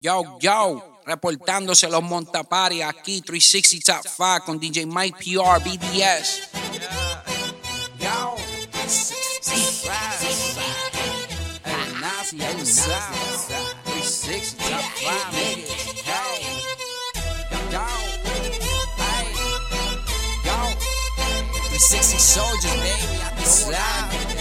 Yo, yo, reportándose los Montapari aquí, 360 Top 5 con DJ Mike PR, BDS. Yo, Sixty soldiers, baby, I'm can slide.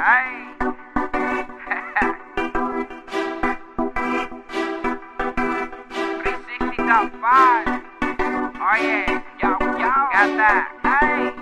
Hey. Oh yeah, yo, yo. Got that. Hey.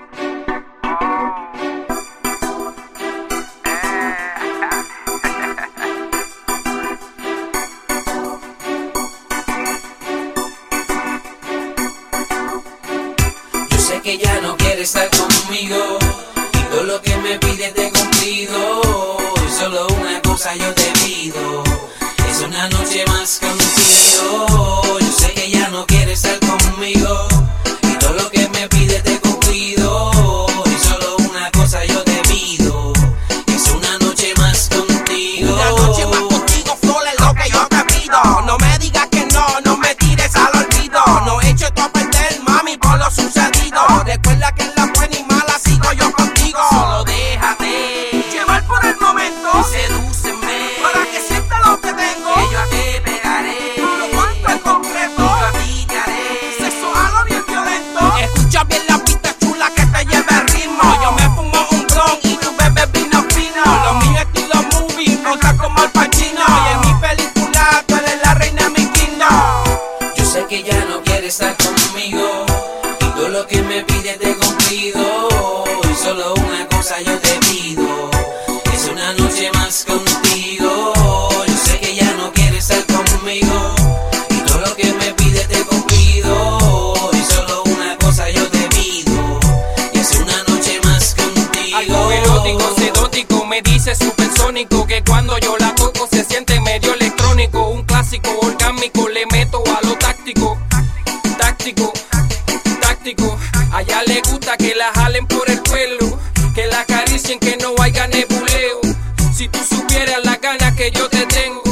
tuvieras las ganas que yo te tengo,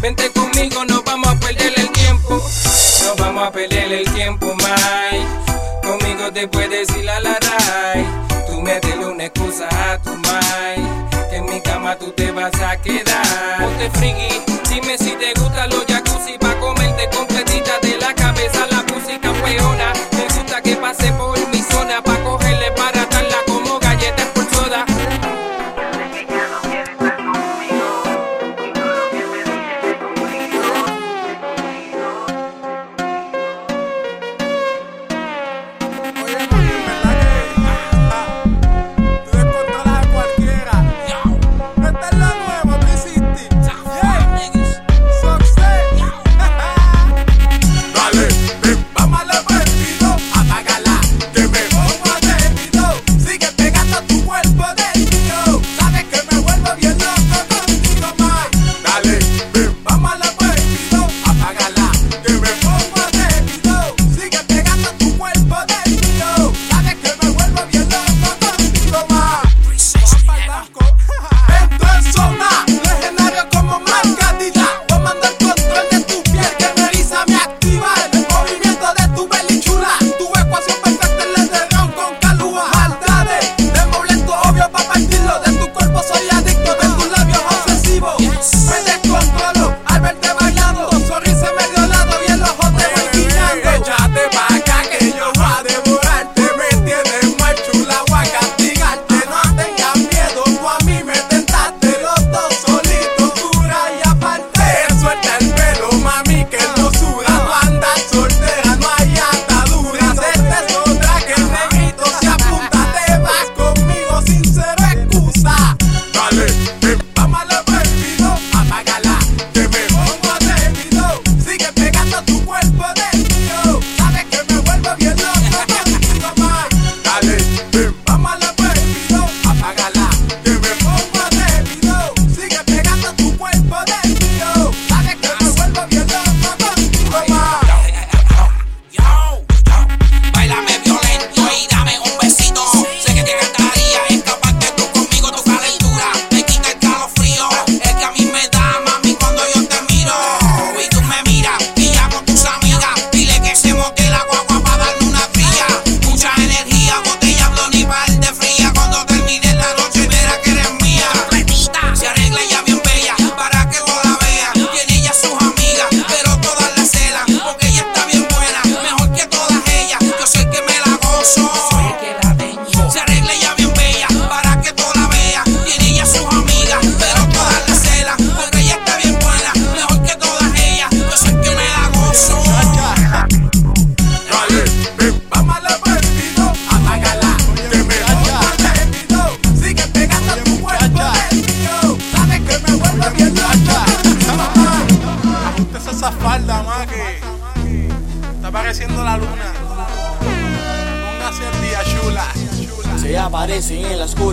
vente conmigo, no vamos a perder el tiempo. No vamos a perder el tiempo, Mike. Conmigo te puedes ir a la RAI. Tú métele una excusa a tu Mike. Que en mi cama tú te vas a quedar.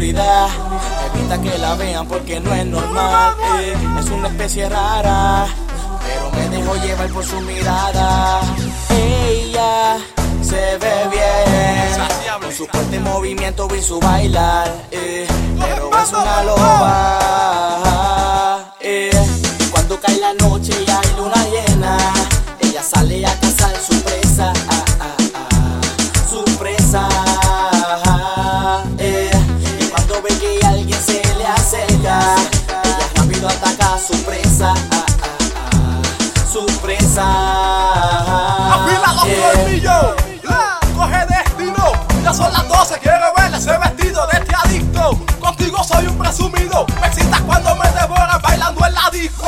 oscuridad. Evita que la vean porque no es normal. Eh, es una especie rara, pero me dejo llevar por su mirada. Ella se ve bien con su fuerte movimiento y su bailar. Eh, pero es una loba. Eh. Cuando cae la noche y hay luna llena, ella sale a cazar su presa. Ah, su presa, ah, ah, ah, los yeah. la coge destino. Ya son las 12, quiero verle ese vestido de este adicto. Contigo soy un presumido, me excitas cuando me devoras bailando en la disco.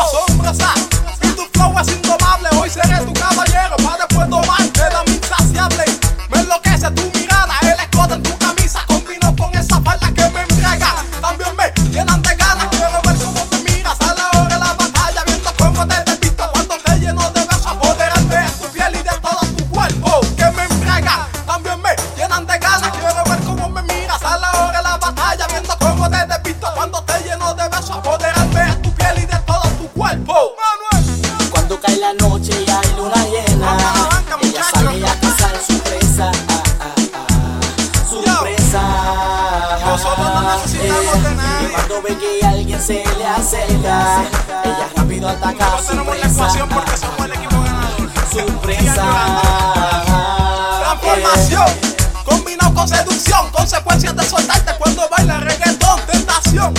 Combinado con seducción, consecuencias de soltarte cuando baila reggaetón, tentación.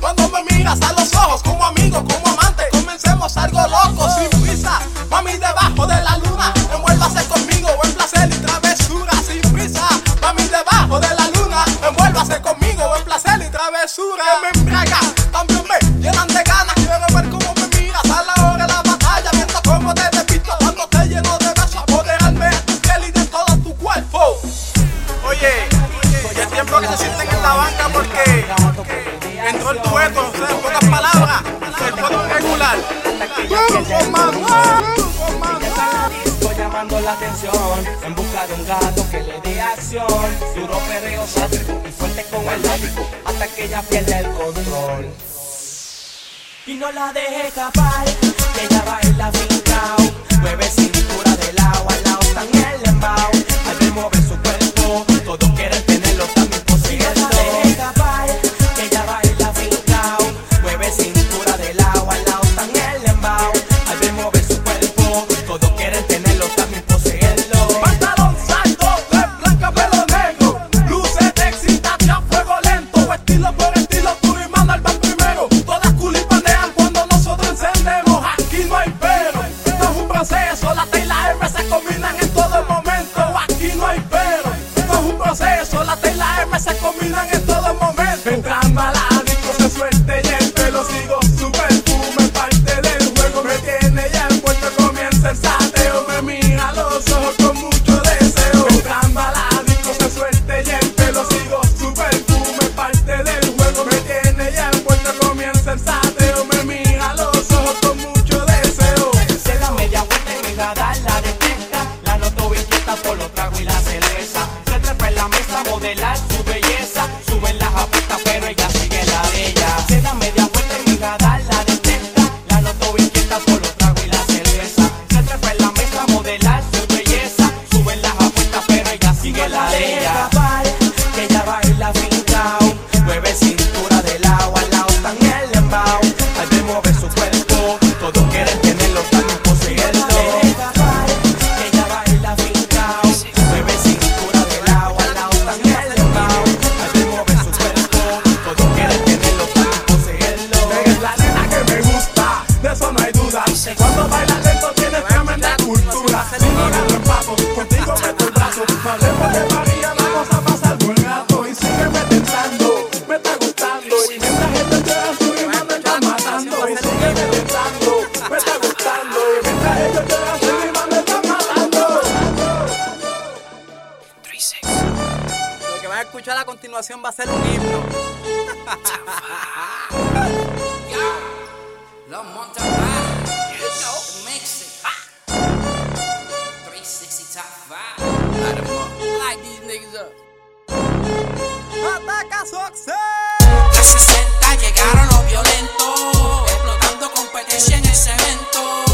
Cuando me miras a los ojos como amigo, como amante, comencemos algo loco, sin prisa. Mami, debajo de la luna, envuélvase conmigo en placer y travesura, sin prisa. Mami, debajo de la luna, envuélvase conmigo en placer y travesura. Que me. ella pierde el control. Y no la deje escapar, ella va en la. la detecta, la noto inquieta por los tragos y la cerveza. Se trepa en la mesa a modelar su belleza, suben las apuestas pero ella escuchar a continuación va a ser un himno. Ataca A 60 llegaron los violentos, explotando competencia en el cemento.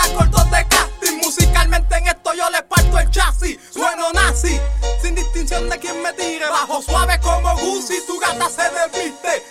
suena cortos de casting. Musicalmente en esto yo le parto el chasis. Sueno nazi, sin distinción de quién me tire. Bajo suave como Guzzi, tu gata se desviste.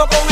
bailando con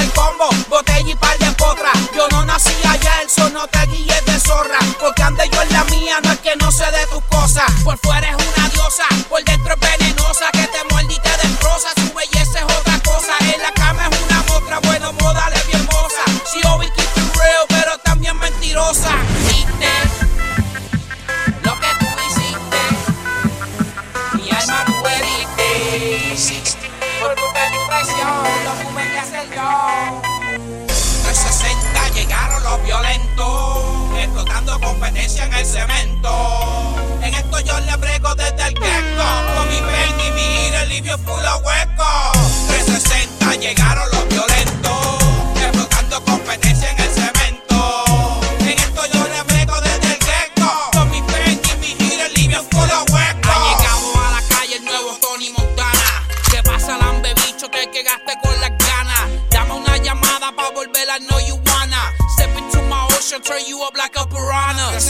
you up like a piranha. A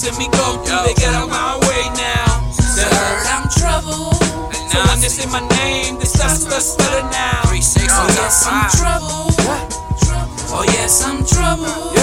Letting me go, they get out my way now. The hurt, I'm trouble. And so when they say my name, they start to spell now. Three, six, oh, oh yes, I'm troubled. Oh, yes, I'm troubled.